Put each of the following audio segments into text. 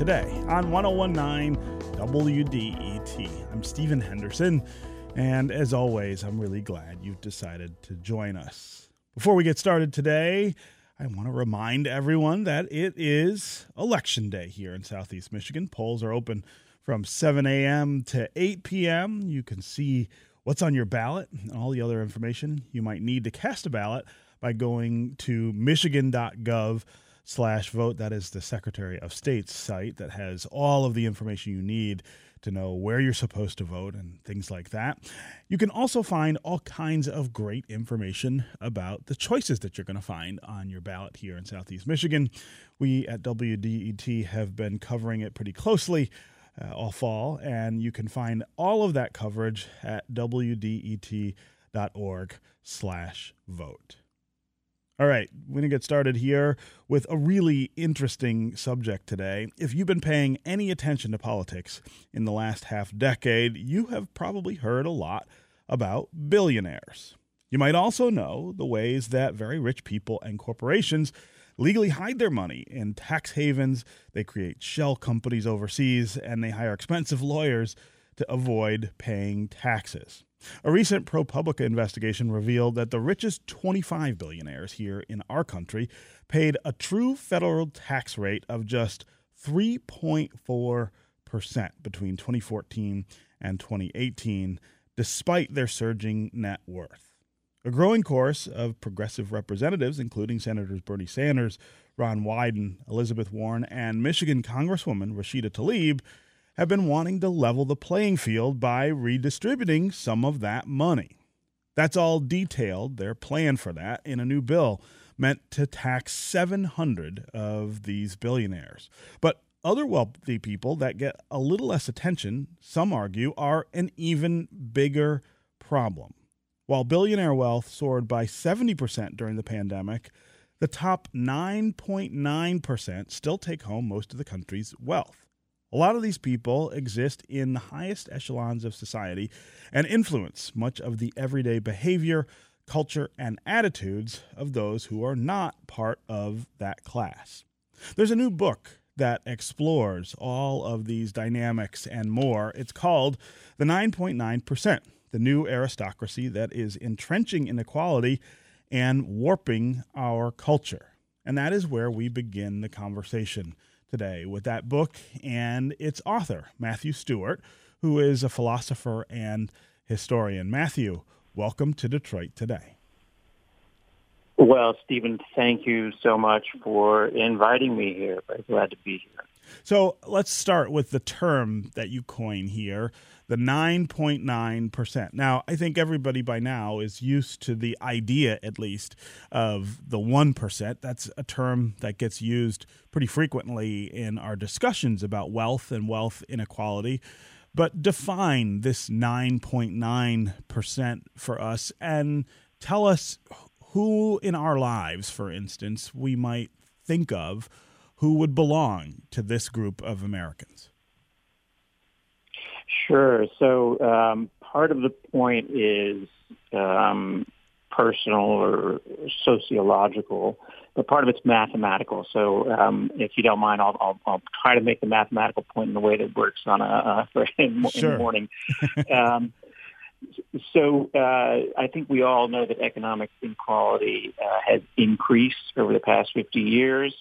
Today on 1019 WDET. I'm Stephen Henderson, and as always, I'm really glad you've decided to join us. Before we get started today, I want to remind everyone that it is Election Day here in Southeast Michigan. Polls are open from 7 a.m. to 8 p.m. You can see what's on your ballot and all the other information you might need to cast a ballot by going to michigan.gov slash vote. That is the Secretary of State's site that has all of the information you need to know where you're supposed to vote and things like that. You can also find all kinds of great information about the choices that you're going to find on your ballot here in Southeast Michigan. We at WDET have been covering it pretty closely uh, all fall, and you can find all of that coverage at wdet.org slash vote. All right, we're going to get started here with a really interesting subject today. If you've been paying any attention to politics in the last half decade, you have probably heard a lot about billionaires. You might also know the ways that very rich people and corporations legally hide their money in tax havens, they create shell companies overseas, and they hire expensive lawyers to avoid paying taxes. A recent ProPublica investigation revealed that the richest 25 billionaires here in our country paid a true federal tax rate of just 3.4% between 2014 and 2018, despite their surging net worth. A growing chorus of progressive representatives, including Senators Bernie Sanders, Ron Wyden, Elizabeth Warren, and Michigan Congresswoman Rashida Tlaib, have been wanting to level the playing field by redistributing some of that money. That's all detailed, their plan for that, in a new bill meant to tax 700 of these billionaires. But other wealthy people that get a little less attention, some argue, are an even bigger problem. While billionaire wealth soared by 70% during the pandemic, the top 9.9% still take home most of the country's wealth. A lot of these people exist in the highest echelons of society and influence much of the everyday behavior, culture, and attitudes of those who are not part of that class. There's a new book that explores all of these dynamics and more. It's called The 9.9%, the new aristocracy that is entrenching inequality and warping our culture. And that is where we begin the conversation today with that book and its author, Matthew Stewart, who is a philosopher and historian. Matthew, welcome to Detroit today. Well, Stephen, thank you so much for inviting me here. I'm glad to be here. So let's start with the term that you coin here the 9.9%. Now, I think everybody by now is used to the idea, at least, of the 1%. That's a term that gets used pretty frequently in our discussions about wealth and wealth inequality. But define this 9.9% for us and tell us who in our lives, for instance, we might think of who would belong to this group of Americans. Sure. So um, part of the point is um, personal or sociological, but part of it's mathematical. So um, if you don't mind, I'll, I'll, I'll, try to make the mathematical point in the way that works on a uh, in, sure. in the morning. um, so uh, I think we all know that economic inequality uh, has increased over the past 50 years.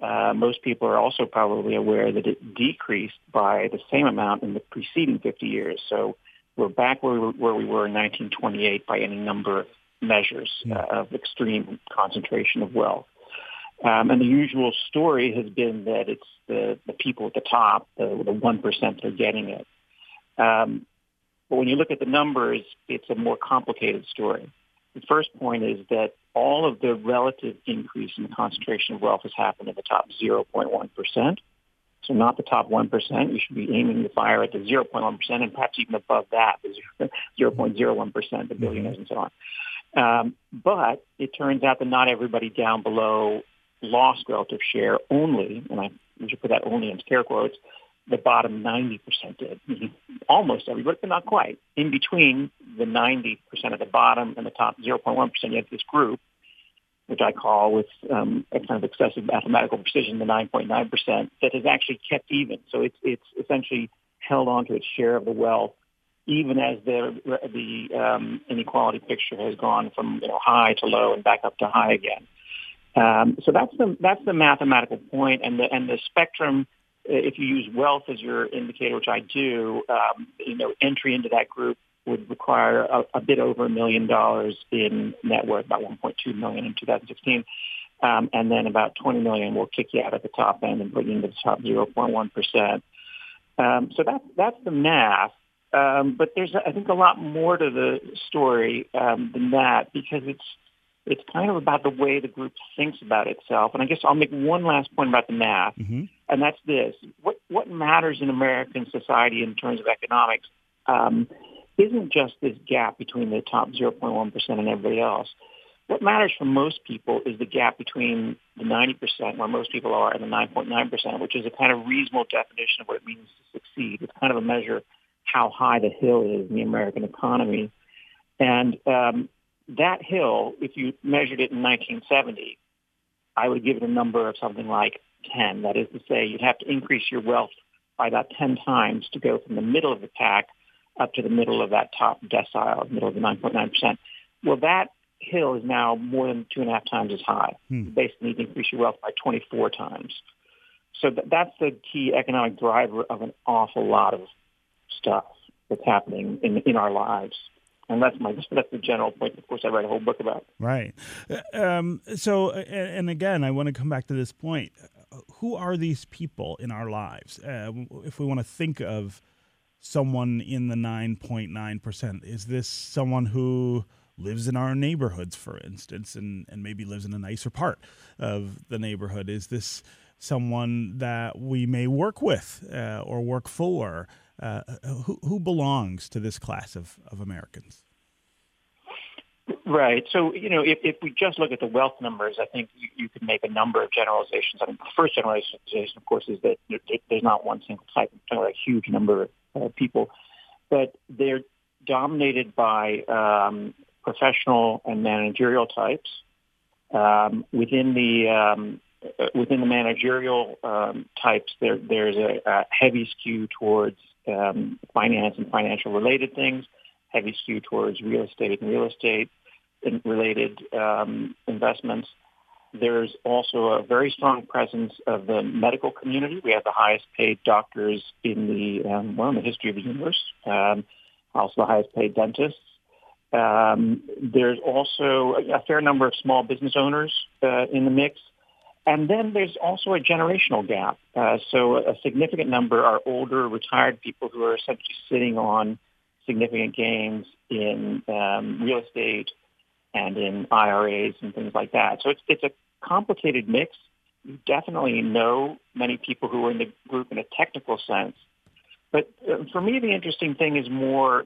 Uh, most people are also probably aware that it decreased by the same amount in the preceding 50 years. So we're back where we were, where we were in 1928 by any number of measures uh, of extreme concentration of wealth. Um, and the usual story has been that it's the, the people at the top, the, the 1% that are getting it. Um, but when you look at the numbers, it's a more complicated story. The first point is that all of the relative increase in the concentration of wealth has happened in the top 0.1%. So not the top 1%. You should be aiming the fire at the 0.1% and perhaps even above that, the 0.01%, the billionaires and so on. Um, but it turns out that not everybody down below lost relative share only, and I should put that only in scare quotes, the bottom 90% did. Almost everybody, but not quite. In between the 90% of the bottom and the top 0.1%, you have this group which I call with um, a kind of excessive mathematical precision, the 9.9%, that has actually kept even. So it's, it's essentially held on to its share of the wealth, even as the, the um, inequality picture has gone from you know, high to low and back up to high again. Um, so that's the, that's the mathematical point, and the, and the spectrum if you use wealth as your indicator, which I do, um, you know, entry into that group would require a, a bit over a million dollars in net worth, about 1.2 million in 2016. Um, and then about 20 million will kick you out at the top end and bring you into the top 0.1 percent. Um, so that's that's the math. Um, but there's, I think, a lot more to the story um, than that because it's it's kind of about the way the group thinks about itself. And I guess I'll make one last point about the math, mm-hmm. And that's this: what what matters in American society in terms of economics um, isn't just this gap between the top 0.1 percent and everybody else. What matters for most people is the gap between the 90 percent, where most people are, and the 9.9 percent, which is a kind of reasonable definition of what it means to succeed. It's kind of a measure how high the hill is in the American economy. And um, that hill, if you measured it in 1970, I would give it a number of something like 10. That is to say, you'd have to increase your wealth by about 10 times to go from the middle of the pack up to the middle of that top decile, middle of the 9.9%. Well, that hill is now more than two and a half times as high. Hmm. You basically need to increase your wealth by 24 times. So th- that's the key economic driver of an awful lot of stuff that's happening in, in our lives and that's my that's the general point. Of course, I write a whole book about. Right. Um, so, and again, I want to come back to this point. Who are these people in our lives? Uh, if we want to think of someone in the nine point nine percent, is this someone who lives in our neighborhoods, for instance, and and maybe lives in a nicer part of the neighborhood? Is this someone that we may work with uh, or work for? Uh, who, who belongs to this class of, of Americans? Right. So, you know, if, if we just look at the wealth numbers, I think you, you could make a number of generalizations. I mean, the first generalization, of course, is that there's not one single type, of a huge number of uh, people, but they're dominated by um, professional and managerial types. Um, within the um, uh, within the managerial um, types, there, there's a, a heavy skew towards um, finance and financial related things, heavy skew towards real estate and real estate related um, investments. There's also a very strong presence of the medical community. We have the highest paid doctors in the um, well in the history of the universe. Um, also the highest paid dentists. Um, there's also a fair number of small business owners uh, in the mix. And then there's also a generational gap. Uh, so a significant number are older, retired people who are essentially sitting on significant gains in um, real estate and in IRAs and things like that. So it's, it's a complicated mix. You definitely know many people who are in the group in a technical sense. But uh, for me, the interesting thing is more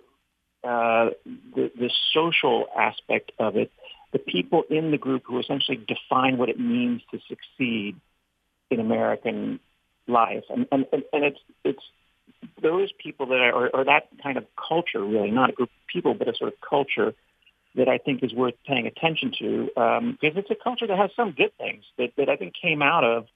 uh, the, the social aspect of it the people in the group who essentially define what it means to succeed in American life. And, and, and it's, it's those people that are, or that kind of culture really, not a group of people, but a sort of culture that I think is worth paying attention to um, because it's a culture that has some good things that, that I think came out of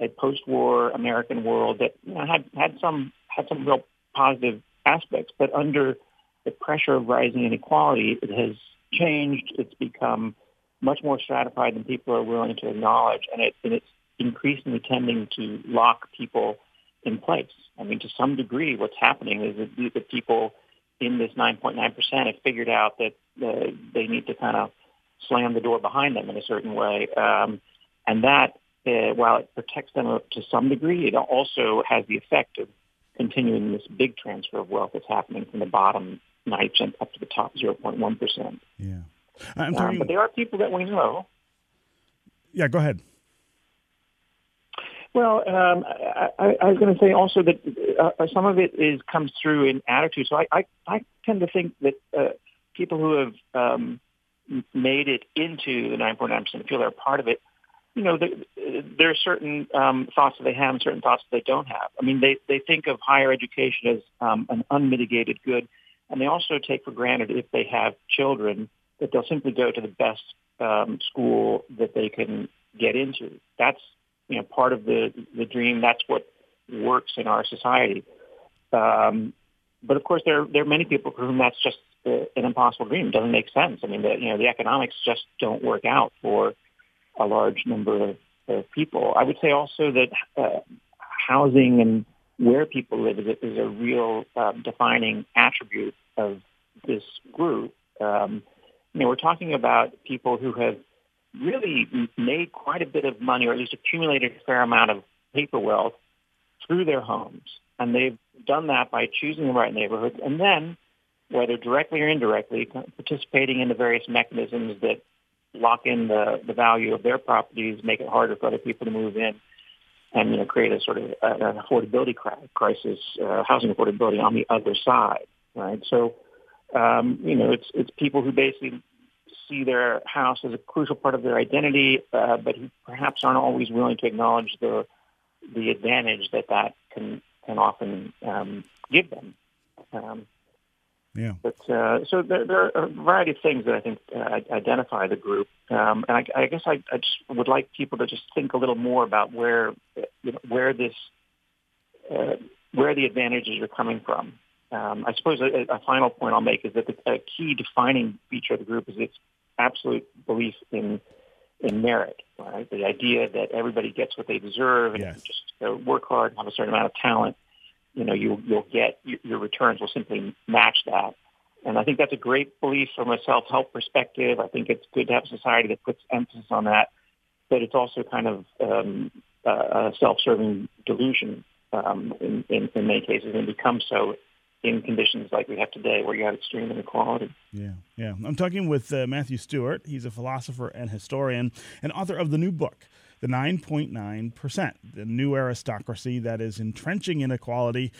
a post-war American world that you know, had had some had some real positive aspects, but under the pressure of rising inequality, it has changed. It's become much more stratified than people are willing to acknowledge, and, it, and it's increasingly tending to lock people in place. I mean, to some degree, what's happening is that the people in this 9.9% have figured out that uh, they need to kind of slam the door behind them in a certain way. Um, and that, uh, while it protects them to some degree, it also has the effect of continuing this big transfer of wealth that's happening from the bottom 90% up to the top 0.1%. Yeah. Um, but there are people that we know. Yeah, go ahead. Well, um, I, I, was going to say also that uh, some of it is comes through in attitude. So I, I, I tend to think that uh, people who have um, made it into the 9.9% feel they're part of it. You know, there are certain um, thoughts that they have and certain thoughts that they don't have. I mean, they, they think of higher education as um, an unmitigated good and they also take for granted if they have children that they'll simply go to the best um, school that they can get into. That's you know part of the the dream. That's what works in our society. Um, but of course, there there are many people for whom that's just uh, an impossible dream. It doesn't make sense. I mean, the, you know, the economics just don't work out for a large number of, of people. I would say also that uh, housing and where people live is a, is a real uh, defining attribute of this group. Um, you know, we're talking about people who have really made quite a bit of money, or at least accumulated a fair amount of paper wealth through their homes. And they've done that by choosing the right neighborhoods and then, whether directly or indirectly, participating in the various mechanisms that lock in the, the value of their properties, make it harder for other people to move in, and you know create a sort of an affordability crisis, uh, housing affordability on the other side, right? So, um, you know, it's it's people who basically see their house as a crucial part of their identity, uh, but who perhaps aren't always willing to acknowledge the the advantage that that can can often um, give them. Um, yeah. But uh, so there, there, are a variety of things that I think uh, identify the group, um, and I, I guess I, I, just would like people to just think a little more about where you know, where this uh, where the advantages are coming from. Um, I suppose a, a, final point I'll make is that the, a key defining feature of the group is its absolute belief in in merit. Right, the idea that everybody gets what they deserve, and yes. just uh, work hard, and have a certain amount of talent you know, you, you'll get your returns will simply match that. And I think that's a great belief from a self-help perspective. I think it's good to have a society that puts emphasis on that, but it's also kind of um, a self-serving delusion um, in, in, in many cases and becomes so in conditions like we have today where you have extreme inequality. Yeah, yeah. I'm talking with uh, Matthew Stewart. He's a philosopher and historian and author of the new book, the 9.9%, the new aristocracy that is entrenching inequality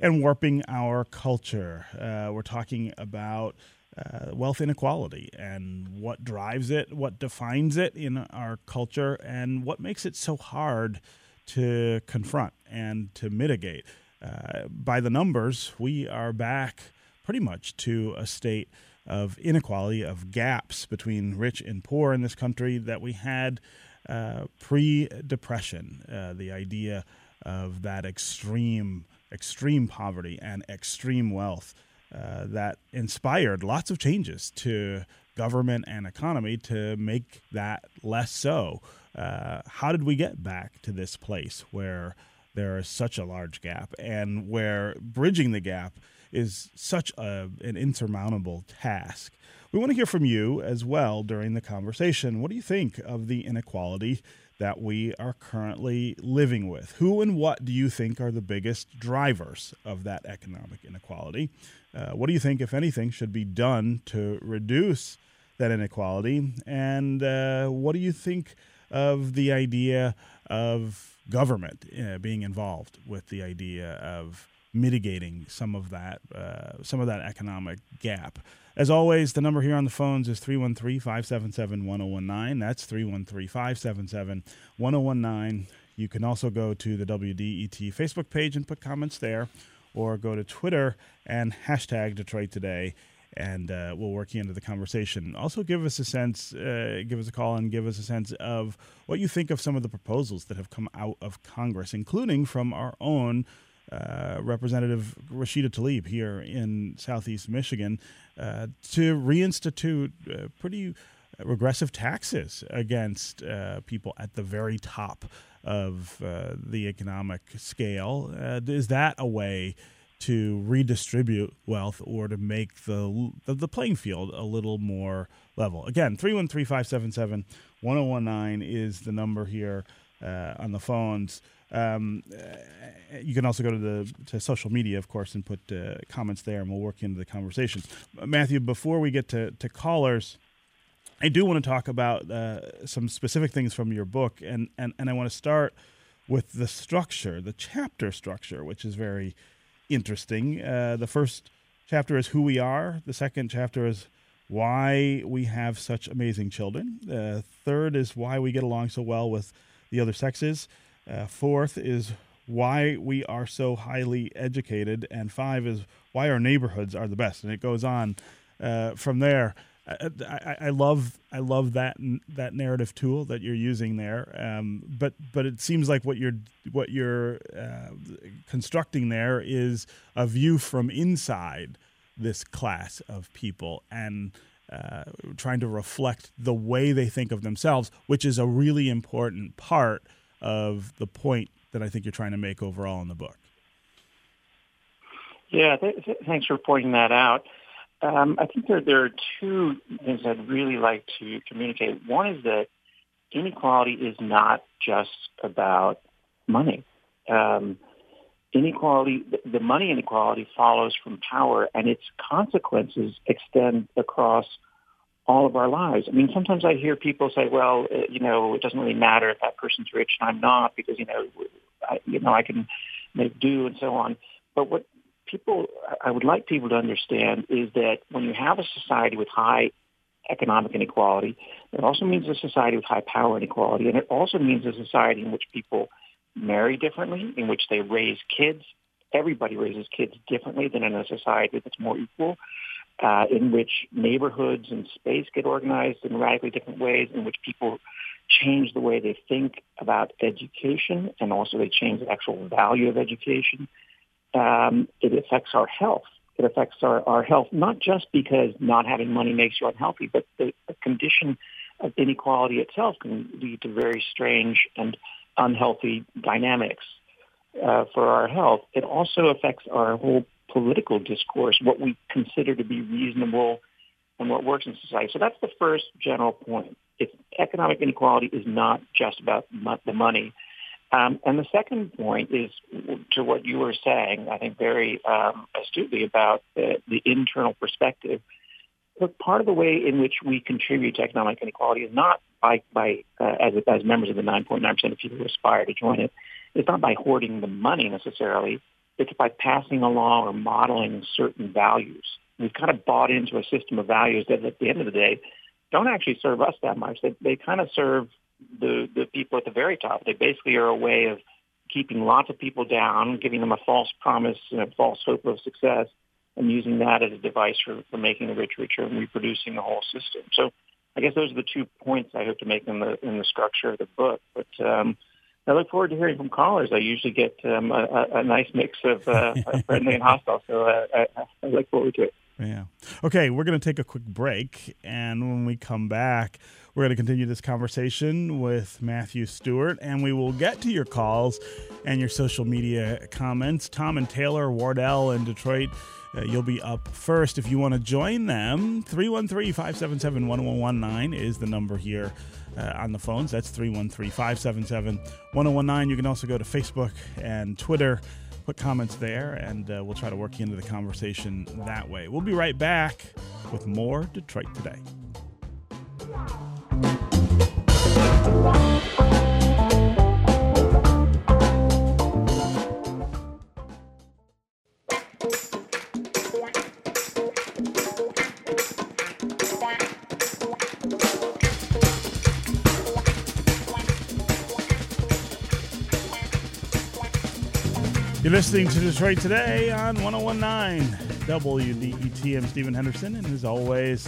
and warping our culture. Uh, we're talking about uh, wealth inequality and what drives it, what defines it in our culture, and what makes it so hard to confront and to mitigate. Uh, by the numbers, we are back pretty much to a state of inequality, of gaps between rich and poor in this country that we had uh, pre depression, uh, the idea of that extreme, extreme poverty and extreme wealth uh, that inspired lots of changes to government and economy to make that less so. Uh, how did we get back to this place where there is such a large gap and where bridging the gap is such a, an insurmountable task? We want to hear from you as well during the conversation. What do you think of the inequality that we are currently living with? Who and what do you think are the biggest drivers of that economic inequality? Uh, what do you think, if anything, should be done to reduce that inequality? And uh, what do you think of the idea of government uh, being involved with the idea of mitigating some of that uh, some of that economic gap. As always, the number here on the phones is 313-577-1019. That's 313-577-1019. You can also go to the WDET Facebook page and put comments there, or go to Twitter and hashtag Detroit Today, and uh, we'll work you into the conversation. Also, give us a sense, uh, give us a call, and give us a sense of what you think of some of the proposals that have come out of Congress, including from our own uh, Representative Rashida Tlaib here in Southeast Michigan uh, to reinstitute uh, pretty regressive taxes against uh, people at the very top of the economic scale. is that a way? To redistribute wealth or to make the the playing field a little more level. Again, 313-577-1019 is the number here uh, on the phones. Um, uh, you can also go to the to social media, of course, and put uh, comments there, and we'll work into the conversation. Matthew, before we get to, to callers, I do want to talk about uh, some specific things from your book, and, and, and I want to start with the structure, the chapter structure, which is very interesting. Uh, the first chapter is who we are. The second chapter is why we have such amazing children. The third is why we get along so well with the other sexes. Uh, fourth is why we are so highly educated. And five is why our neighborhoods are the best. And it goes on uh, from there. I, I, love I love that that narrative tool that you're using there. Um, but but it seems like what you're what you're uh, constructing there is a view from inside this class of people and uh, trying to reflect the way they think of themselves, which is a really important part of the point that I think you're trying to make overall in the book. Yeah, th- th- thanks for pointing that out. Um, I think there, there are two things I'd really like to communicate. One is that inequality is not just about money. Um, inequality, the money inequality follows from power and its consequences extend across all of our lives. I mean, sometimes I hear people say, well, uh, you know, it doesn't really matter if that person's rich and I'm not because, you know, I, you know, I can make do and so on. But what people, I would like people to understand is that when you have a society with high economic inequality, it also means a society with high power inequality, and it also means a society in which people marry differently, in which they raise kids. Everybody raises kids differently than in a society that's more equal, uh, in which neighborhoods and space get organized in radically different ways, in which people change the way they think about education, and also they change the actual value of education um, it affects our health. It affects our, our health, not just because not having money makes you unhealthy, but the, the condition of inequality itself can lead to very strange and unhealthy dynamics uh, for our health. It also affects our whole political discourse, what we consider to be reasonable and what works in society. So that's the first general point. If economic inequality is not just about the money, um, and the second point is to what you were saying, I think very um, astutely about the, the, internal perspective. Look, part of the way in which we contribute to economic inequality is not by, by uh, as, as members of the 9.9% of people who aspire to join it, it's not by hoarding the money necessarily. It's by passing along or modeling certain values. We've kind of bought into a system of values that at the end of the day don't actually serve us that much. They, they kind of serve the, the people at the very top. They basically are a way of keeping lots of people down, giving them a false promise and a false hope of success, and using that as a device for, for making the rich richer and reproducing the whole system. So I guess those are the two points I hope to make in the in the structure of the book. But um, I look forward to hearing from callers. I usually get um, a, a, nice mix of uh, friendly and hostile, so uh, I, I look forward to it. Yeah. Okay, we're going to take a quick break, and when we come back, we're going to continue this conversation with Matthew Stewart, and we will get to your calls and your social media comments. Tom and Taylor, Wardell in Detroit, uh, you'll be up first. If you want to join them, 313 577 1119 is the number here. Uh, on the phones. That's 313 577 1019. You can also go to Facebook and Twitter put comments there, and uh, we'll try to work you into the conversation that way. We'll be right back with more Detroit Today. You're listening to Detroit Today on 1019 WDET. I'm Stephen Henderson, and as always,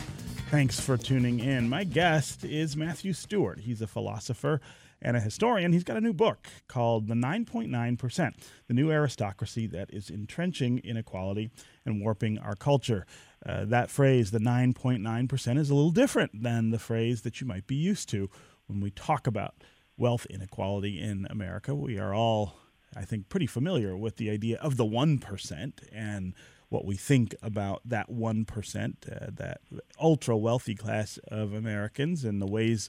thanks for tuning in. My guest is Matthew Stewart. He's a philosopher and a historian. He's got a new book called The 9.9% The New Aristocracy That Is Entrenching Inequality and Warping Our Culture. Uh, that phrase, the 9.9%, is a little different than the phrase that you might be used to when we talk about wealth inequality in America. We are all I think, pretty familiar with the idea of the 1% and what we think about that 1%, uh, that ultra wealthy class of Americans, and the ways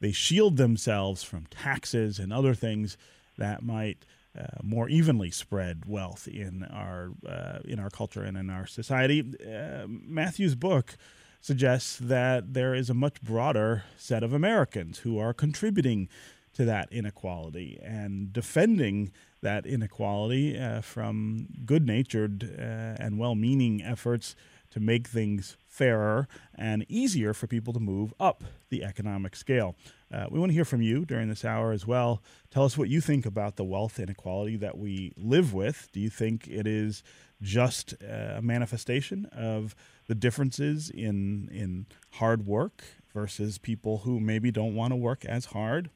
they shield themselves from taxes and other things that might uh, more evenly spread wealth in our uh, in our culture and in our society. Uh, Matthew's book suggests that there is a much broader set of Americans who are contributing to that inequality and defending that inequality uh, from good natured uh, and well meaning efforts to make things fairer and easier for people to move up the economic scale. Uh, we want to hear from you during this hour as well. Tell us what you think about the wealth inequality that we live with. Do you think it is just a manifestation of the differences in in hard work versus people who maybe don't want to work as hard?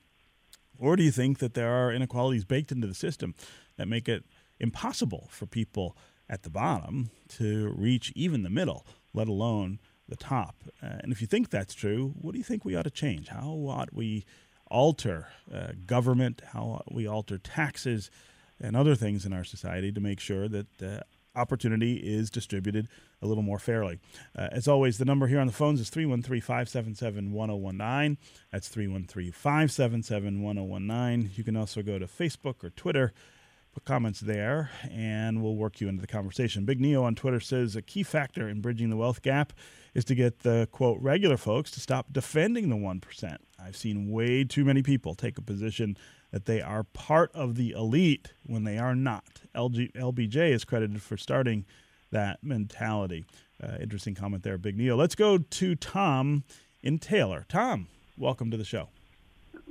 Or do you think that there are inequalities baked into the system that make it impossible for people at the bottom to reach even the middle, let alone the top. Uh, and if you think that's true, what do you think we ought to change? How ought we alter uh, government? How ought we alter taxes and other things in our society to make sure that uh, opportunity is distributed a little more fairly? Uh, as always, the number here on the phones is 313 577 1019. That's 313 577 1019. You can also go to Facebook or Twitter put comments there and we'll work you into the conversation. Big Neo on Twitter says a key factor in bridging the wealth gap is to get the quote regular folks to stop defending the 1%. I've seen way too many people take a position that they are part of the elite when they are not. LG, LBJ is credited for starting that mentality. Uh, interesting comment there, Big Neil. Let's go to Tom in Taylor. Tom, welcome to the show.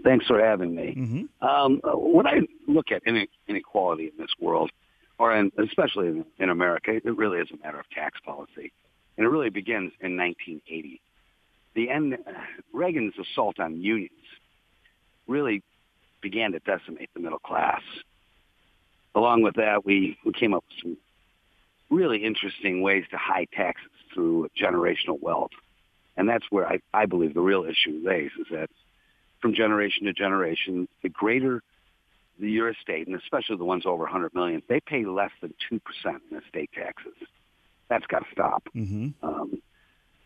Thanks for having me. Mm-hmm. Um, when I look at inequality in this world, or in, especially in, in America, it really is a matter of tax policy, and it really begins in 1980. The end, Reagan's assault on unions really began to decimate the middle class. Along with that, we, we came up with some really interesting ways to hide taxes through generational wealth. And that's where I, I believe the real issue lays is that from generation to generation, the greater the your estate, and especially the ones over 100 million, they pay less than 2% in estate taxes. That's got to stop. Mm-hmm. Um,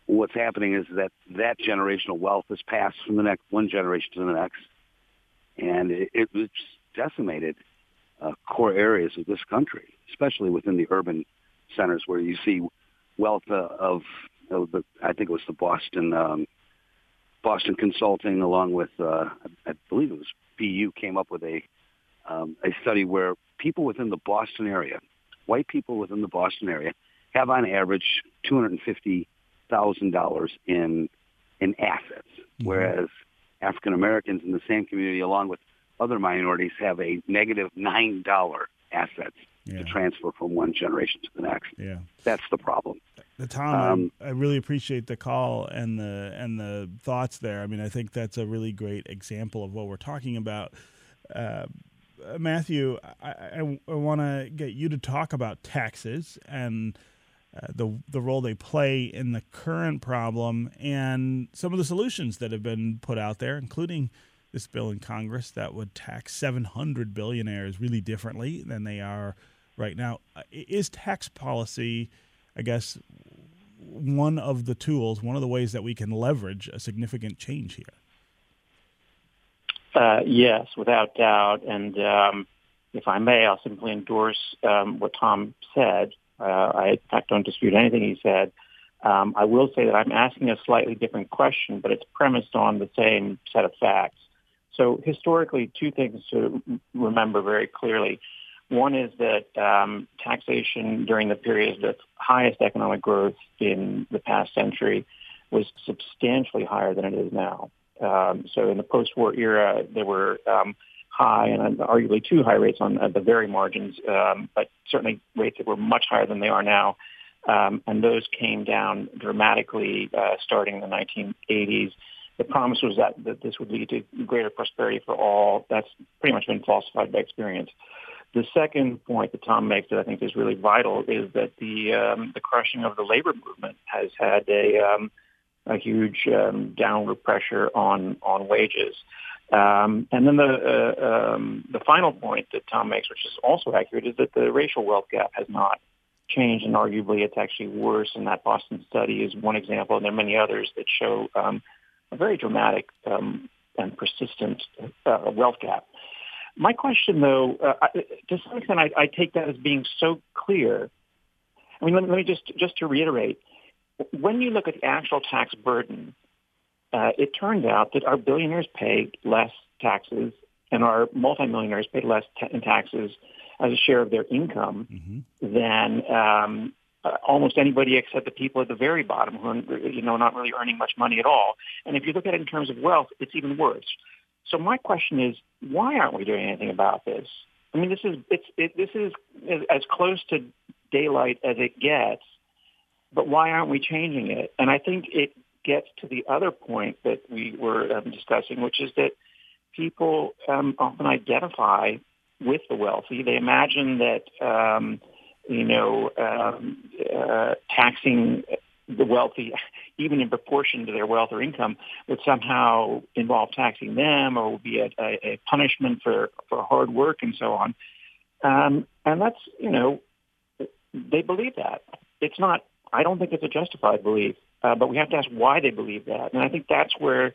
what's happening is that that generational wealth is passed from the next one generation to the next, and it, it's decimated uh, core areas of this country, especially within the urban centers where you see wealth uh, of, of the, I think it was the Boston um, Boston Consulting, along with uh, I believe it was BU, came up with a um, a study where people within the Boston area, white people within the Boston area, have on average two hundred and fifty thousand dollars in in assets, mm-hmm. whereas African Americans in the same community, along with other minorities, have a negative nine dollar assets yeah. to transfer from one generation to the next. Yeah, that's the problem. The Tom, um, I, I, really appreciate the call and the and the thoughts there. I mean, I think that's a really great example of what we're talking about. Uh, Matthew, I, I, I want to get you to talk about taxes and uh, the the role they play in the current problem and some of the solutions that have been put out there, including this bill in Congress that would tax 700 billionaires really differently than they are right now. Uh, is tax policy, I guess, one of the tools, one of the ways that we can leverage a significant change here? Uh, yes, without doubt. And um, if I may, I'll simply endorse um, what Tom said. Uh, I, in fact, don't dispute anything he said. Um, I will say that I'm asking a slightly different question, but it's premised on the same set of facts. So historically, two things to remember very clearly. One is that um, taxation during the period of highest economic growth in the past century was substantially higher than it is now. Um, so in the post-war era, there were um, high and arguably too high rates on the very margins, um, but certainly rates that were much higher than they are now. Um, and those came down dramatically uh, starting in the 1980s. The promise was that, that this would lead to greater prosperity for all. That's pretty much been falsified by experience. The second point that Tom makes that I think is really vital is that the um, the crushing of the labor movement has had a um, a huge um, downward pressure on on wages. Um, and then the uh, um, the final point that Tom makes, which is also accurate, is that the racial wealth gap has not changed, and arguably it's actually worse. And that Boston study is one example, and there are many others that show um, a very dramatic um, and persistent uh, wealth gap. My question, though, uh, to some extent, I, I, take that as being so clear. I mean, let, let, me just just to reiterate: when you look at the actual tax burden, uh, it turns out that our billionaires pay less taxes, and our multimillionaires pay less in taxes as a share of their income mm-hmm. than um, uh, almost anybody except the people at the very bottom who are, you know, not really earning much money at all. And if you look at it in terms of wealth, it's even worse. So my question is, why aren't we doing anything about this? I mean, this is it's it, this is as close to daylight as it gets, but why aren't we changing it? And I think it gets to the other point that we were um, discussing, which is that people um, often identify with the wealthy. They imagine that um, you know um, uh, taxing the wealthy, even in proportion to their wealth or income, would somehow involve taxing them or would be a, a, a punishment for, for hard work and so on. Um, and that's, you know, they believe that. It's not, I don't think it's a justified belief, uh, but we have to ask why they believe that. And I think that's where,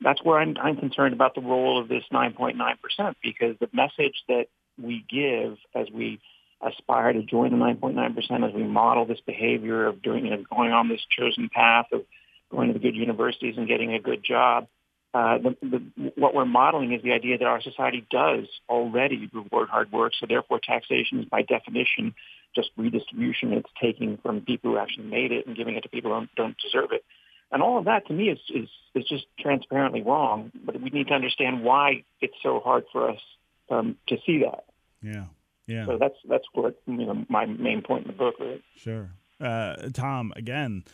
that's where I'm, I'm concerned about the role of this 9.9% because the message that we give as we aspire to join the 9.9% as we model this behavior of doing you know, going on this chosen path of going to the good universities and getting a good job. Uh, the, the, what we're modeling is the idea that our society does already reward hard work, so therefore taxation is by definition just redistribution. It's taking from people who actually made it and giving it to people who don't, don't deserve it. And all of that to me is, is, is just transparently wrong, but we need to understand why it's so hard for us um, to see that. Yeah. Yeah. So that's that's what you know my main point in the book. Right? Sure. Uh, Tom, again,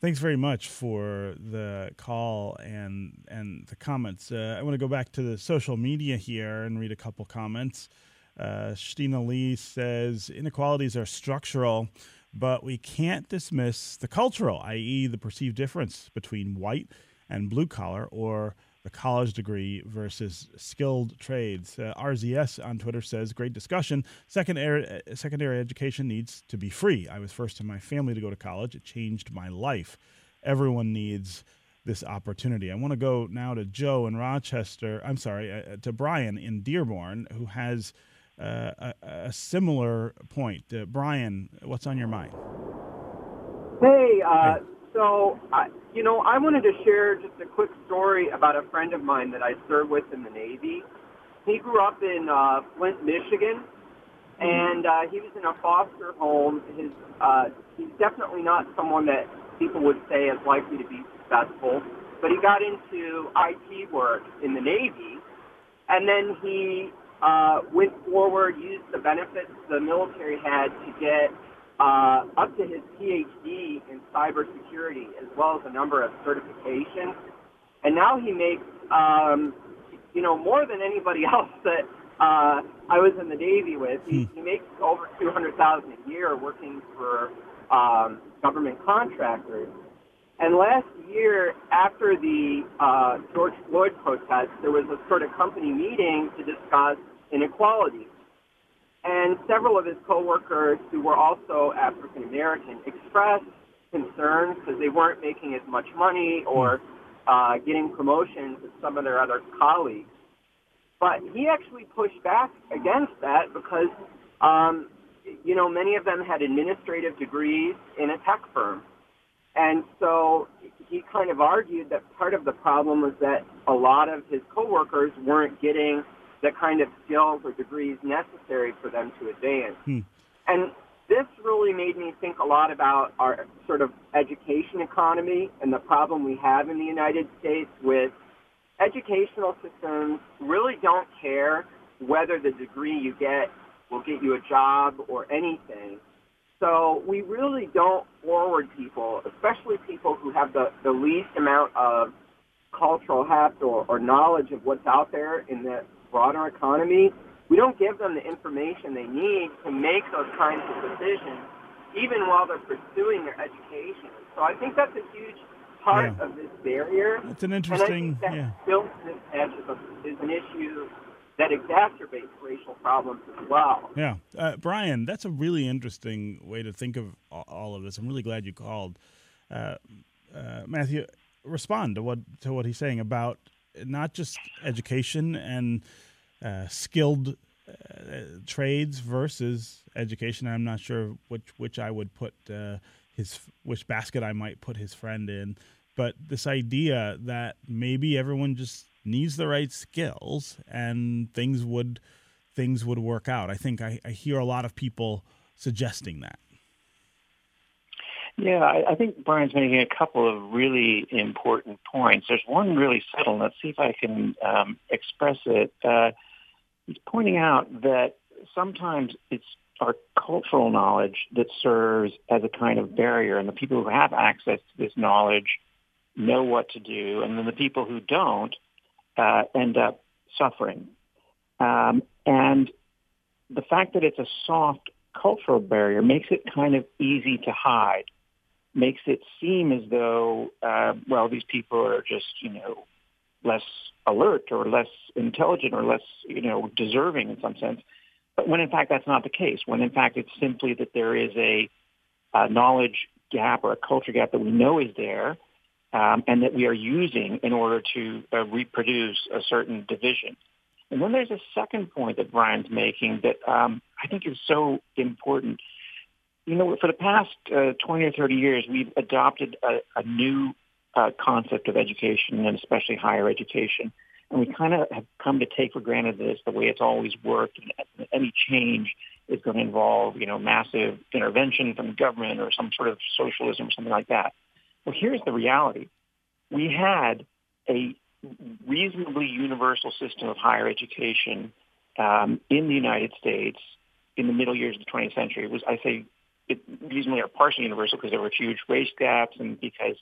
thanks very much for the call and and the comments. Uh, I want to go back to the social media here and read a couple comments. Uh, Stina Lee says inequalities are structural, but we can't dismiss the cultural, i.e., the perceived difference between white and blue collar or the college degree versus skilled trades. Uh, RZS on Twitter says, "Great discussion. Secondary uh, secondary education needs to be free. I was first in my family to go to college. It changed my life. Everyone needs." This opportunity. I want to go now to Joe in Rochester. I'm sorry, uh, uh, to Brian in Dearborn, who has uh, a, a, similar point. Uh, Brian, what's on your mind? Hey, hey. So, I, you know, I wanted to share just a quick story about a friend of mine that I served with in the Navy. He grew up in uh, Flint, Michigan, and uh, he was in a foster home. His uh, he's definitely not someone that people would say is likely to be successful, but he got into IT work in the Navy, and then he uh, went forward, used the benefits the military had to get uh, up to his PhD in cybersecurity, as well as a number of certifications. And now he makes, um, you know, more than anybody else that uh, I was in the Navy with. He, hmm. he makes over two hundred thousand a year working for um, government contractors. And last year, after the uh, George Floyd protest, there was a sort of company meeting to discuss inequality. And several of his coworkers who were also African American expressed concerns because they weren't making as much money or uh, getting promotions as some of their other colleagues. But he actually pushed back against that because, um, you know, many of them had administrative degrees in a tech firm. And so he kind of argued that part of the problem was that a lot of his coworkers weren't getting the kind of skills or degrees necessary for them to advance. Hmm. And this really made me think a lot about our sort of education economy and the problem we have in the United States with educational systems really don't care whether the degree you get will get you a job or anything. So we really don't forward people, especially people who have the, the least amount of cultural heft or, or knowledge of what's out there in the broader economy, we don't give them the information they need to make those kinds of decisions, even while they're pursuing their education. So I think that's a huge part yeah. of this barrier. It's an interesting, and I think that yeah. Built edge is, is an issue that exacerbates racial problems as well. Yeah, uh, Brian, that's a really interesting way to think of all of this. I'm really glad you called, uh, uh, Matthew. Respond to what to what he's saying about not just education and uh, skilled uh, trades versus education. I'm not sure which which I would put uh, his which basket I might put his friend in, but this idea that maybe everyone just needs the right skills and things would things would work out. I think I, I hear a lot of people suggesting that. Yeah, I, I think Brian's making a couple of really important points. There's one really subtle. Let's see if I can um, express it. Uh, he's pointing out that sometimes it's our cultural knowledge that serves as a kind of barrier, and the people who have access to this knowledge know what to do, and then the people who don't uh, end up suffering. Um, and the fact that it's a soft cultural barrier makes it kind of easy to hide, makes it seem as though, uh, well, these people are just, you know, less alert or less intelligent or less, you know, deserving in some sense. But when in fact that's not the case, when in fact it's simply that there is a, a knowledge gap or a culture gap that we know is there um, and that we are using in order to uh, reproduce a certain division. And then there's a second point that Brian's making that um, I think is so important. You know, for the past uh, 20 or 30 years, we've adopted a, a new uh, concept of education and especially higher education. And we kind of have come to take for granted this the way it's always worked. And any change is going to involve, you know, massive intervention from government or some sort of socialism or something like that. Well, here's the reality. We had a reasonably universal system of higher education um, in the United States in the middle years of the 20th century. It was, I say, it reasonably or partially universal because there were huge race gaps and because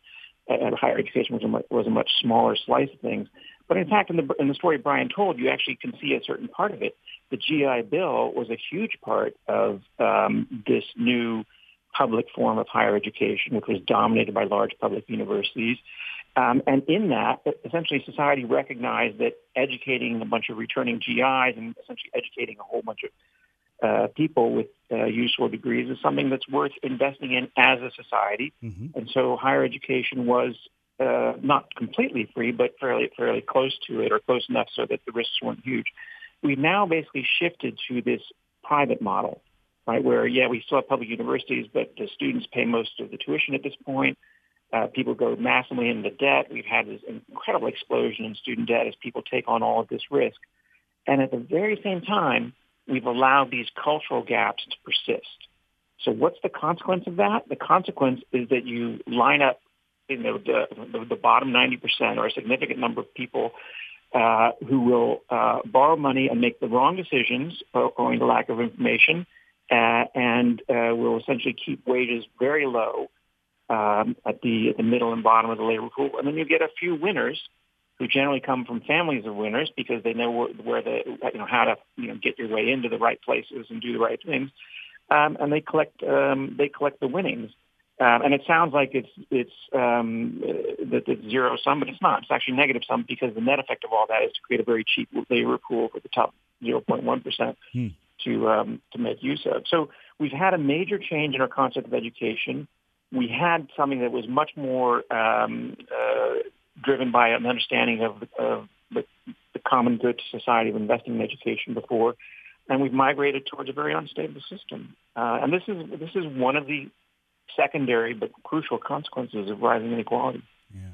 uh, higher education was a, much, was a much smaller slice of things. But in fact, in the, in the story Brian told, you actually can see a certain part of it. The GI Bill was a huge part of um, this new public form of higher education, which was dominated by large public universities. Um, and in that, essentially society recognized that educating a bunch of returning GIs and essentially educating a whole bunch of uh, people with uh, useful degrees is something that's worth investing in as a society. Mm-hmm. And so higher education was uh, not completely free, but fairly fairly close to it, or close enough so that the risks weren't huge. We've now basically shifted to this private model, right? Where yeah, we still have public universities, but the students pay most of the tuition at this point. Uh, people go massively into debt. We've had this incredible explosion in student debt as people take on all of this risk. And at the very same time, we've allowed these cultural gaps to persist. So what's the consequence of that? The consequence is that you line up you know, the, the, the bottom 90% or a significant number of people uh, who will uh, borrow money and make the wrong decisions owing to lack of information uh, and uh, will essentially keep wages very low um, at the at the middle and bottom of the labor pool, and then you get a few winners who generally come from families of winners because they know where, the you know how to you know get your way into the right places and do the right things, um, and they collect um, they collect the winnings. Um, and it sounds like it's it's um, that it's zero sum, but it's not. It's actually negative sum because the net effect of all that is to create a very cheap labor pool for the top 0.1 percent hmm. to um, to make use of. So we've had a major change in our concept of education we had something that was much more um, uh, driven by an understanding of, of the, the, common good to society of investing in education before, and we've migrated towards a very unstable system. Uh, and this is this is one of the secondary but crucial consequences of rising inequality. Yeah.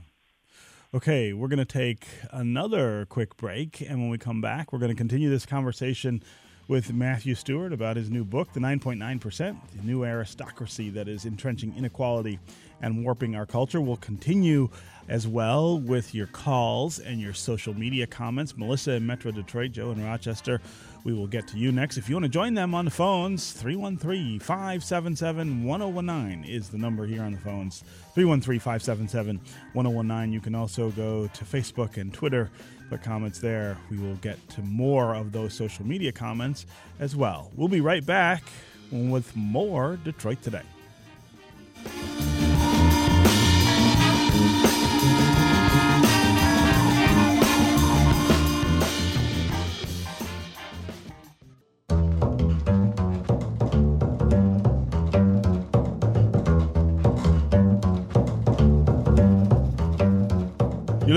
Okay, we're going to take another quick break, and when we come back, we're going to continue this conversation with Matthew Stewart about his new book, The 9.9%, the new aristocracy that is entrenching inequality and warping our culture. We'll continue as well with your calls and your social media comments. Melissa in Metro Detroit, Joe in Rochester. We will get to you next. If you want to join them on the phones, 313 577 1019 is the number here on the phones. 313 577 1019. You can also go to Facebook and Twitter put comments there. We will get to more of those social media comments as well. We'll be right back with more Detroit Today.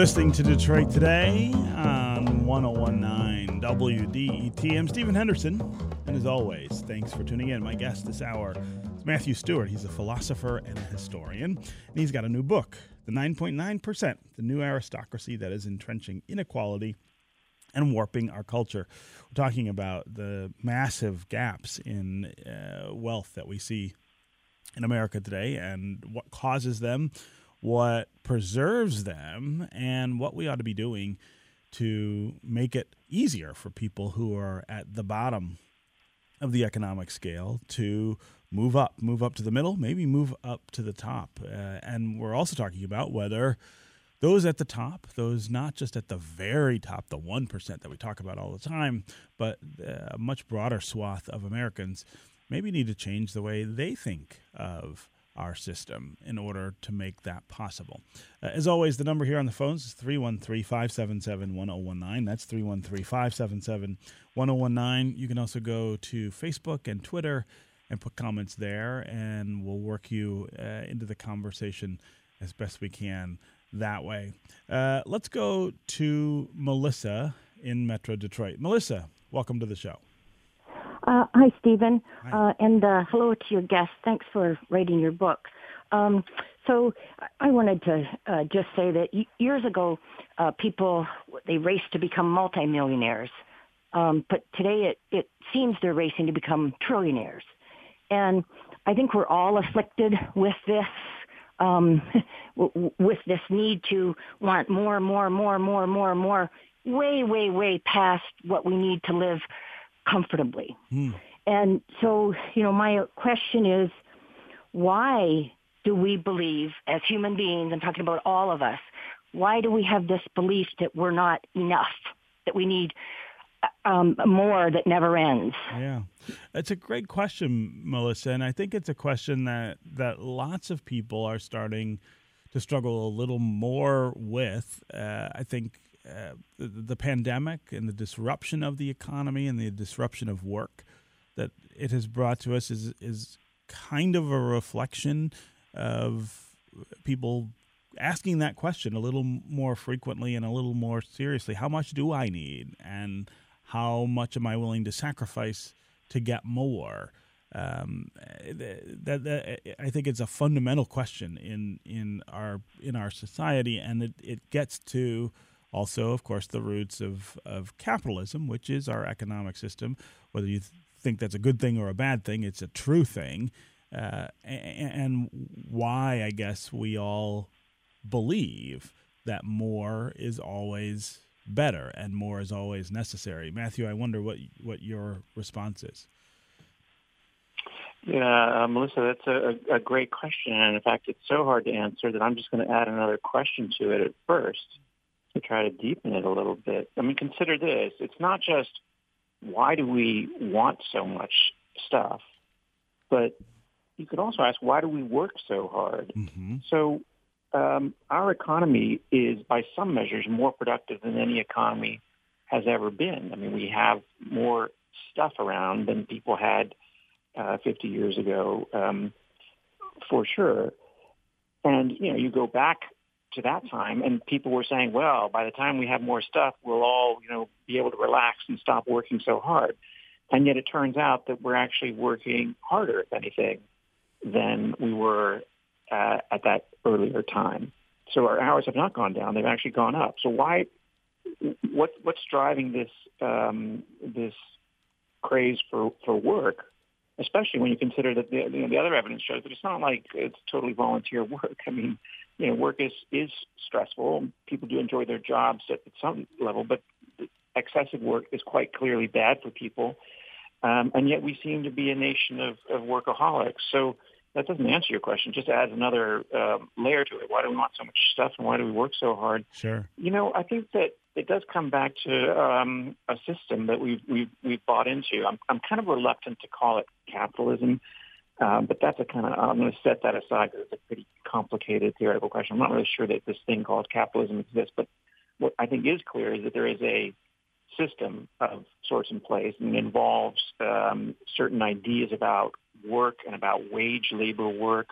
Listening to Detroit Today on 1019 WDET. I'm Stephen Henderson, and as always, thanks for tuning in. My guest this hour is Matthew Stewart. He's a philosopher and a historian, and he's got a new book, The 9.9%, the new aristocracy that is entrenching inequality and warping our culture. We're talking about the massive gaps in uh, wealth that we see in America today and what causes them, what preserves them, and what we ought to be doing to make it easier for people who are at the bottom of the economic scale to move up, move up to the middle, maybe move up to the top. Uh, and we're also talking about whether those at the top, those not just at the very top, the 1% that we talk about all the time, but a much broader swath of Americans maybe need to change the way they think of our system in order to make that possible. Uh, as always, the number here on the phones is 313 577 1019. That's 313 577 1019. You can also go to Facebook and Twitter and put comments there, and we'll work you uh, into the conversation as best we can that way. Uh, let's go to Melissa in Metro Detroit. Melissa, welcome to the show. Uh, hi, Stephen, hi. Uh, and uh, hello to your guests. Thanks for writing your book. Um, so I wanted to uh, just say that years ago, uh, people they raced to become multimillionaires, um, but today it, it seems they're racing to become trillionaires, and I think we're all afflicted with this. Um, with this need to want more, more, more, more, more, more, way, way, way past what we need to live comfortably. Mm. And so, you know, my question is, why do we believe as human beings, I'm talking about all of us, why do we have this belief that we're not enough, that we need um, more that never ends? Yeah, it's a great question, Melissa, and I think it's a question that that lots of people are starting to struggle a little more with. Uh, I think uh, the, the, pandemic and the disruption of the economy and the disruption of work that it has brought to us is is kind of a reflection of people asking that question a little more frequently and a little more seriously. How much do I need, and how much am I willing to sacrifice to get more? Um, that, that, I think it's a fundamental question in in our in our society, and it, it gets to also, of course, the roots of, of capitalism, which is our economic system. Whether you th- think that's a good thing or a bad thing, it's a true thing. Uh, and, and why, I guess, we all believe that more is always better and more is always necessary. Matthew, I wonder what what your response is. Yeah, uh, Melissa, that's a, a, great question, and in fact, it's so hard to answer that I'm just going to add another question to it at first to try to deepen it a little bit. I mean, consider this. It's not just why do we want so much stuff, but you could also ask why do we work so hard? Mm-hmm. So um, our economy is, by some measures, more productive than any economy has ever been. I mean, we have more stuff around than people had uh, 50 years ago, um, for sure. And you know, you go back to that time, and people were saying, well, by the time we have more stuff, we'll all, you know, be able to relax and stop working so hard. And yet it turns out that we're actually working harder, if anything, than we were uh, at that earlier time. So our hours have not gone down; they've actually gone up. So why? What what's driving this um, this craze for for work? Especially when you consider that the, you know, the other evidence shows that it's not like it's totally volunteer work. I mean, you know, work is, is stressful. People do enjoy their jobs at, at some level, but excessive work is quite clearly bad for people. Um, and yet we seem to be a nation of, of workaholics. So that doesn't answer your question. Just adds another uh, layer to it. Why do we want so much stuff, and why do we work so hard? Sure. You know, I think that it does come back to um, a system that we've we've we've bought into. I'm I'm kind of reluctant to call it capitalism um, but that's a kind of, I'm going to set that aside because it's a pretty complicated theoretical question. I'm not really sure that this thing called capitalism exists, but what I think is clear is that there is a system of sorts in place and it involves um, certain ideas about work and about wage labor work.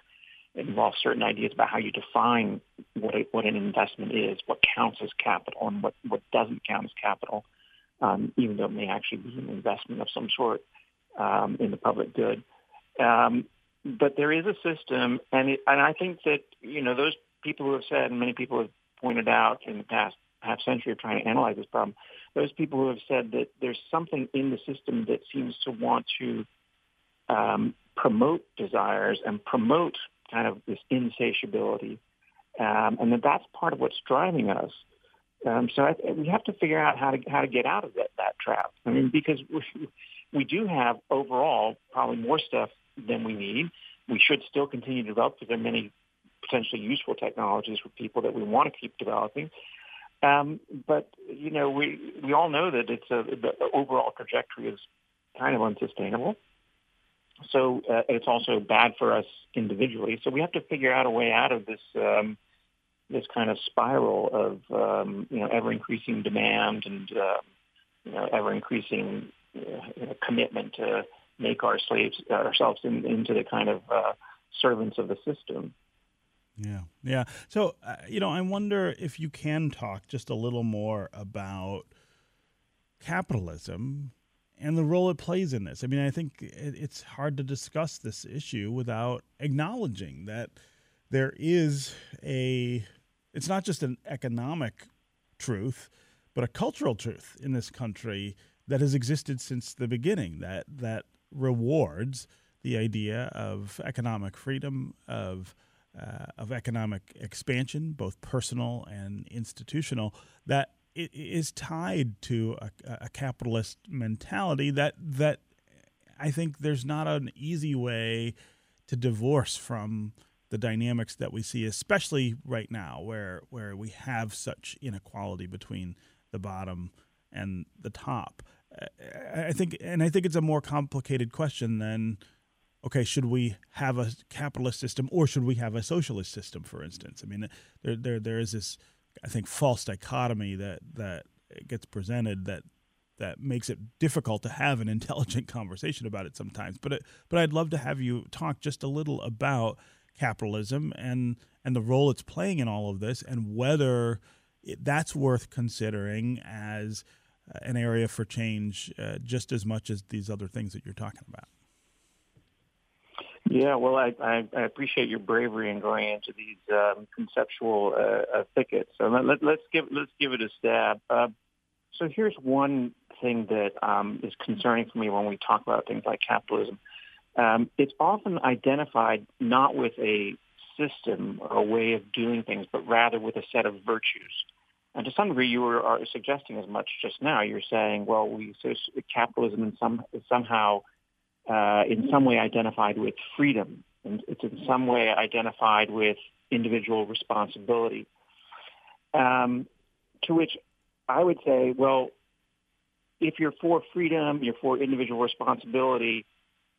It involves certain ideas about how you define what, a, what an investment is, what counts as capital and what, what doesn't count as capital, um, even though it may actually be an investment of some sort um, in the public good. Um, but there is a system, and it, and I think that you know those people who have said, and many people have pointed out in the past half century of trying to analyze this problem, those people who have said that there's something in the system that seems to want to um, promote desires and promote kind of this insatiability, um, and that that's part of what's driving us. Um, so I, we have to figure out how to how to get out of that, that trap. I mean, because we, we do have overall probably more stuff than we need. We should still continue to develop because there are many potentially useful technologies for people that we want to keep developing. Um, but you know, we we all know that it's a the overall trajectory is kind of unsustainable. So uh, it's also bad for us individually. So we have to figure out a way out of this um, this kind of spiral of um, you know ever increasing demand and uh, you know ever increasing uh, commitment to make our slaves uh, ourselves in, into the kind of uh, servants of the system. Yeah, yeah. So, uh, you know, I wonder if you can talk just a little more about capitalism and the role it plays in this. I mean, I think it's hard to discuss this issue without acknowledging that there is a, it's not just an economic truth, but a cultural truth in this country that has existed since the beginning that, that rewards the idea of economic freedom, of uh, of economic expansion, both personal and institutional, that is tied to a, a, capitalist mentality that that I think there's not an easy way to divorce from the dynamics that we see, especially right now, where where we have such inequality between the bottom and the top. I think, and I think it's a more complicated question than okay, should we have a capitalist system or should we have a socialist system, for instance? I mean, there there there is this, I think, false dichotomy that that gets presented that that makes it difficult to have an intelligent conversation about it sometimes. But it, but I'd love to have you talk just a little about capitalism and and the role it's playing in all of this, and whether it, that's worth considering as an area for change, uh, just as much as these other things that you're talking about. Yeah, well, I, I, I appreciate your bravery in going into these um, conceptual uh, uh, thickets. So let, let, let's give let's give it a stab. Uh, so here's one thing that um, is concerning for me when we talk about things like capitalism. Um, it's often identified not with a system or a way of doing things, but rather with a set of virtues. And to some degree, you were suggesting as much just now. You're saying, well, we so capitalism in some is somehow uh, in some way identified with freedom, and it's in some way identified with individual responsibility. Um, to which I would say, well, if you're for freedom, you're for individual responsibility,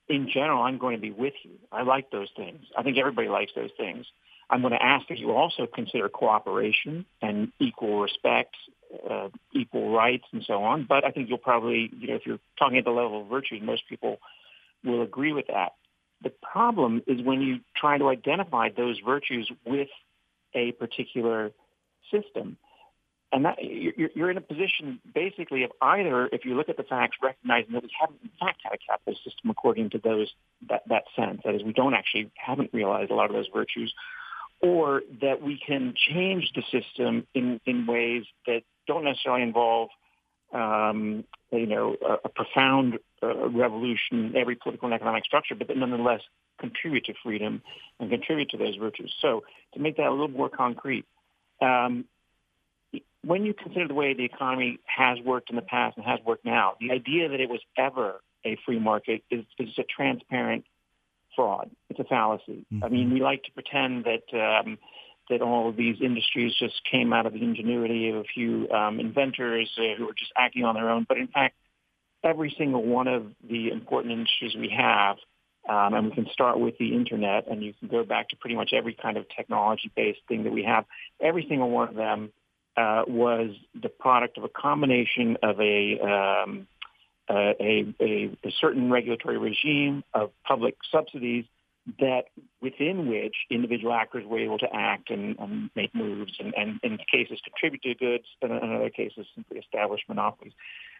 in general, I'm going to be with you. I like those things. I think everybody likes those things. I'm going to ask that you also consider cooperation and equal respect, uh, equal rights, and so on. But I think you'll probably, you know, if you're talking at the level of virtues, most people will agree with that. The problem is when you try to identify those virtues with a particular system. And that, you're, you're in a position basically of either, if you look at the facts, recognizing that we haven't in fact had a capitalist system according to those that, that sense. That is, we don't actually haven't realized a lot of those virtues, or that we can change the system in, in ways that don't necessarily involve um, you know, a, a profound uh, revolution in every political and economic structure, but that nonetheless contribute to freedom and contribute to those virtues. So to make that a little more concrete, um, when you consider the way the economy has worked in the past and has worked now, the idea that it was ever a free market is, is a transparent fraud. It's a fallacy. Mm-hmm. I mean, we like to pretend that um, that all of these industries just came out of the ingenuity of a few um, inventors uh, who were just acting on their own. But in fact, every single one of the important industries we have, um, and we can start with the internet, and you can go back to pretty much every kind of technology-based thing that we have. Every single one of them uh, was the product of a combination of a, um, uh, a, a, a certain regulatory regime of public subsidies that within which individual actors were able to act and, and make moves and, and in cases contribute to goods and in other cases simply establish monopolies.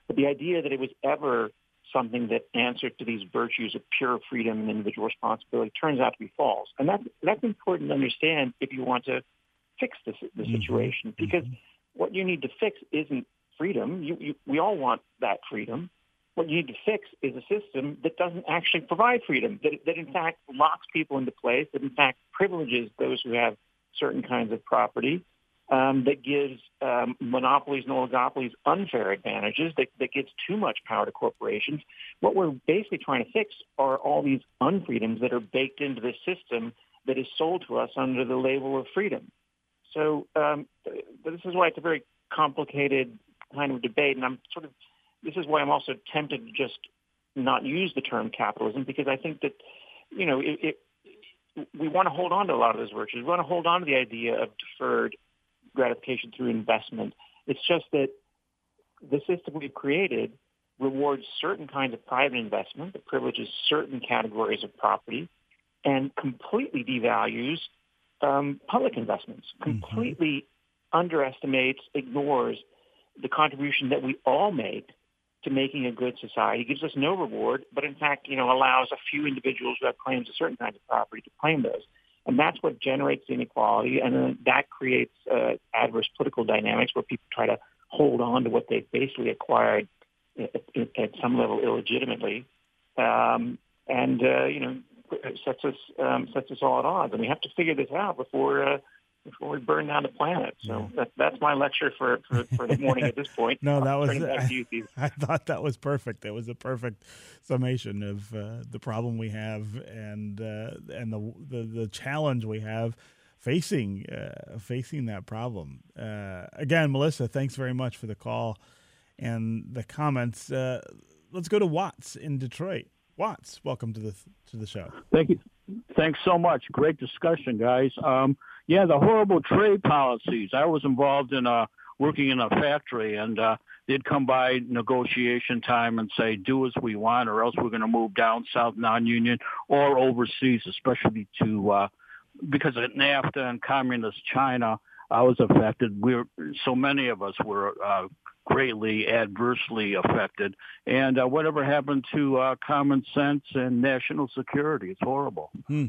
But the idea that it was ever something that answered to these virtues of pure freedom and individual responsibility turns out to be false. And that's, that's important to understand if you want to fix this, the mm-hmm. situation because mm-hmm. what you need to fix isn't freedom. You, you, we all want that freedom. What you need to fix is a system that doesn't actually provide freedom, that, that in fact locks people into place, that in fact privileges those who have certain kinds of property, um, that gives um, monopolies and oligopolies unfair advantages, that, that gives too much power to corporations. What we're basically trying to fix are all these unfreedoms that are baked into this system that is sold to us under the label of freedom. So um, this is why it's a very complicated kind of debate, and I'm sort of this is why I'm also tempted to just not use the term capitalism because I think that you know it, it, we want to hold on to a lot of those virtues. We want to hold on to the idea of deferred gratification through investment. It's just that the system we've created rewards certain kinds of private investment that privileges certain categories of property and completely devalues um, public investments, mm-hmm. completely mm-hmm. underestimates, ignores the contribution that we all make to making a good society, gives us no reward, but in fact, you know, allows a few individuals who have claims to certain kinds of property to claim those. And that's what generates inequality, and then that creates uh, adverse political dynamics where people try to hold on to what they've basically acquired at, at some level illegitimately, um, and uh, you know, sets us um, sets us all at odds. And we have to figure this out before uh, before we burn down the planet. So yeah. that, that's my lecture for, for, for, the morning at this point. no, that was I, you, I, thought that was perfect. That was a perfect summation of uh, the problem we have and uh, and the, the, the challenge we have facing uh, facing that problem. Uh, again, Melissa, thanks very much for the call and the comments. Uh, let's go to Watts in Detroit. Watts, welcome to the to the show. Thank you. Thanks so much. Great discussion, guys. Um, yeah, the horrible trade policies. I was involved in uh, working in a factory, and uh, they'd come by negotiation time and say, "Do as we want, or else we're going to move down south non-union or overseas, especially to uh, because of NAFTA and communist China." I was affected. We were so many of us were uh, greatly adversely affected. And uh, whatever happened to uh, common sense and national security? It's horrible. Hmm.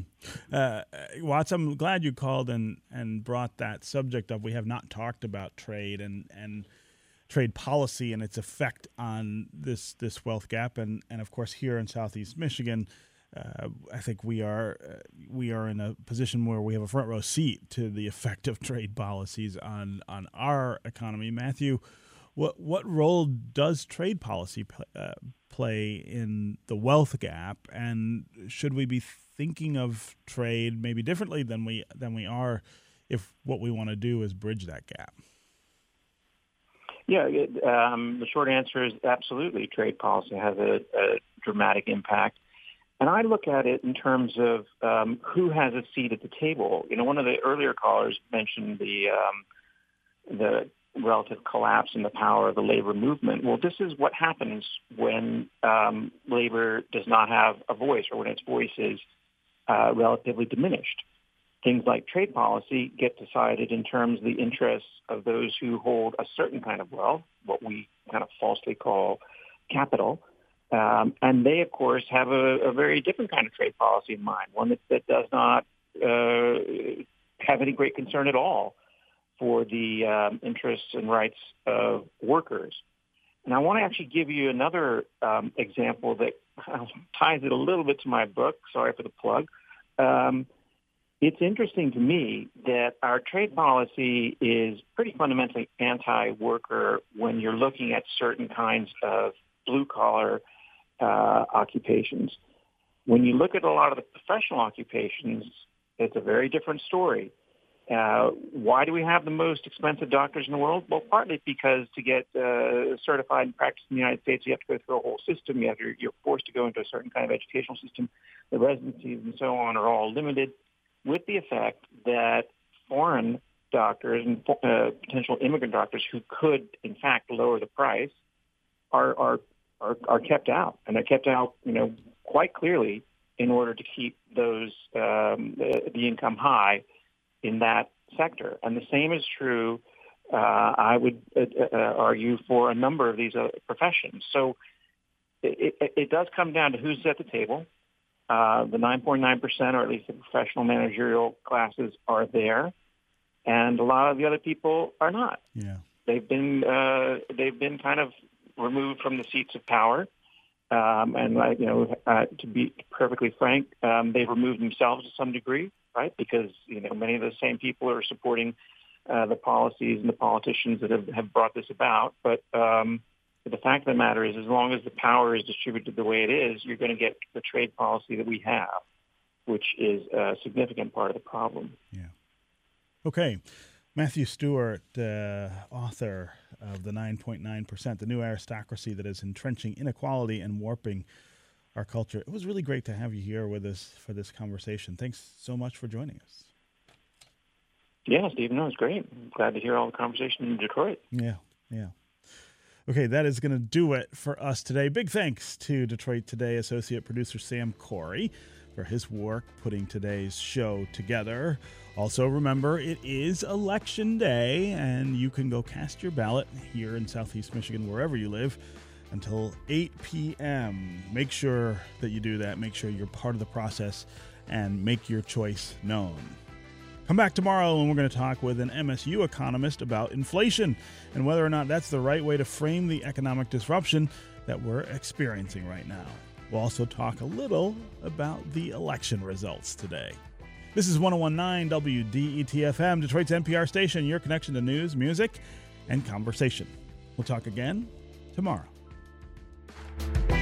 Uh, Watts, I'm glad you called and, and brought that subject up. We have not talked about trade and, and trade policy and its effect on this this wealth gap. And, and of course, here in Southeast Michigan, uh, I think we are uh, we are in a position where we have a front row seat to the effect of trade policies on on our economy. Matthew, what what role does trade policy uh, play in the wealth gap, and should we be thinking of trade maybe differently than we than we are if what we want to do is bridge that gap? Yeah, it, um, the short answer is absolutely. Trade policy has a, a, dramatic impact, and I look at it in terms of um, who has a seat at the table. You know, one of the earlier callers mentioned the um, the relative collapse in the power of the labor movement. Well, this is what happens when um, labor does not have a voice or when its voice is uh, relatively diminished. Things like trade policy get decided in terms of the interests of those who hold a certain kind of wealth, what we kind of falsely call capital. Um, and they, of course, have a, a, very different kind of trade policy in mind, one that, that does not uh, have any great concern at all for the um, interests and rights of workers. And I want to actually give you another um, example that ties it a little bit to my book. Sorry for the plug. Um, it's interesting to me that our trade policy is pretty fundamentally anti-worker when you're looking at certain kinds of blue-collar uh, occupations. When you look at a lot of the professional occupations, it's a very different story. Uh, why do we have the most expensive doctors in the world? Well, partly because to get uh, certified and practice in the United States, you have to go through a whole system. You have to, you're forced to go into a certain kind of educational system. The residencies and so on are all limited, with the effect that foreign doctors and uh, potential immigrant doctors who could, in fact, lower the price are, are are are kept out, and they're kept out, you know, quite clearly in order to keep those um, the, the income high in that sector. And the same is true, uh, I would uh, uh, argue, for a number of these uh, professions. So it, it, it, does come down to who's at the table. Uh, the 9.9%, or at least the professional managerial classes, are there, and a lot of the other people are not. Yeah. They've been uh, they've been kind of removed from the seats of power, Um, and you know, uh, to be perfectly frank, um, they've removed themselves to some degree, right? Because you know many of the same people are supporting uh, the policies and the politicians that have, have brought this about. But um, the fact of the matter is, as long as the power is distributed the way it is, you're going to get the trade policy that we have, which is a significant part of the problem. Yeah. Okay. Matthew Stewart, uh, author of The 9.9%, the new aristocracy that is entrenching inequality and warping our culture. It was really great to have you here with us for this conversation. Thanks so much for joining us. Yeah, Stephen, no, was great. I'm glad to hear all the conversation in Detroit. Yeah, yeah. Okay, that is going to do it for us today. Big thanks to Detroit Today associate producer Sam Corey for his work putting today's show together. Also, remember, it is election day, and you can go cast your ballot here in Southeast Michigan, wherever you live, until 8 p.m. Make sure that you do that. Make sure you're part of the process and make your choice known. Come back tomorrow, and we're going to talk with an MSU economist about inflation and whether or not that's the right way to frame the economic disruption that we're experiencing right now. We'll also talk a little about the election results today. This is 1019 WDETFM, Detroit's NPR station, your connection to news, music, and conversation. We'll talk again tomorrow. Bye.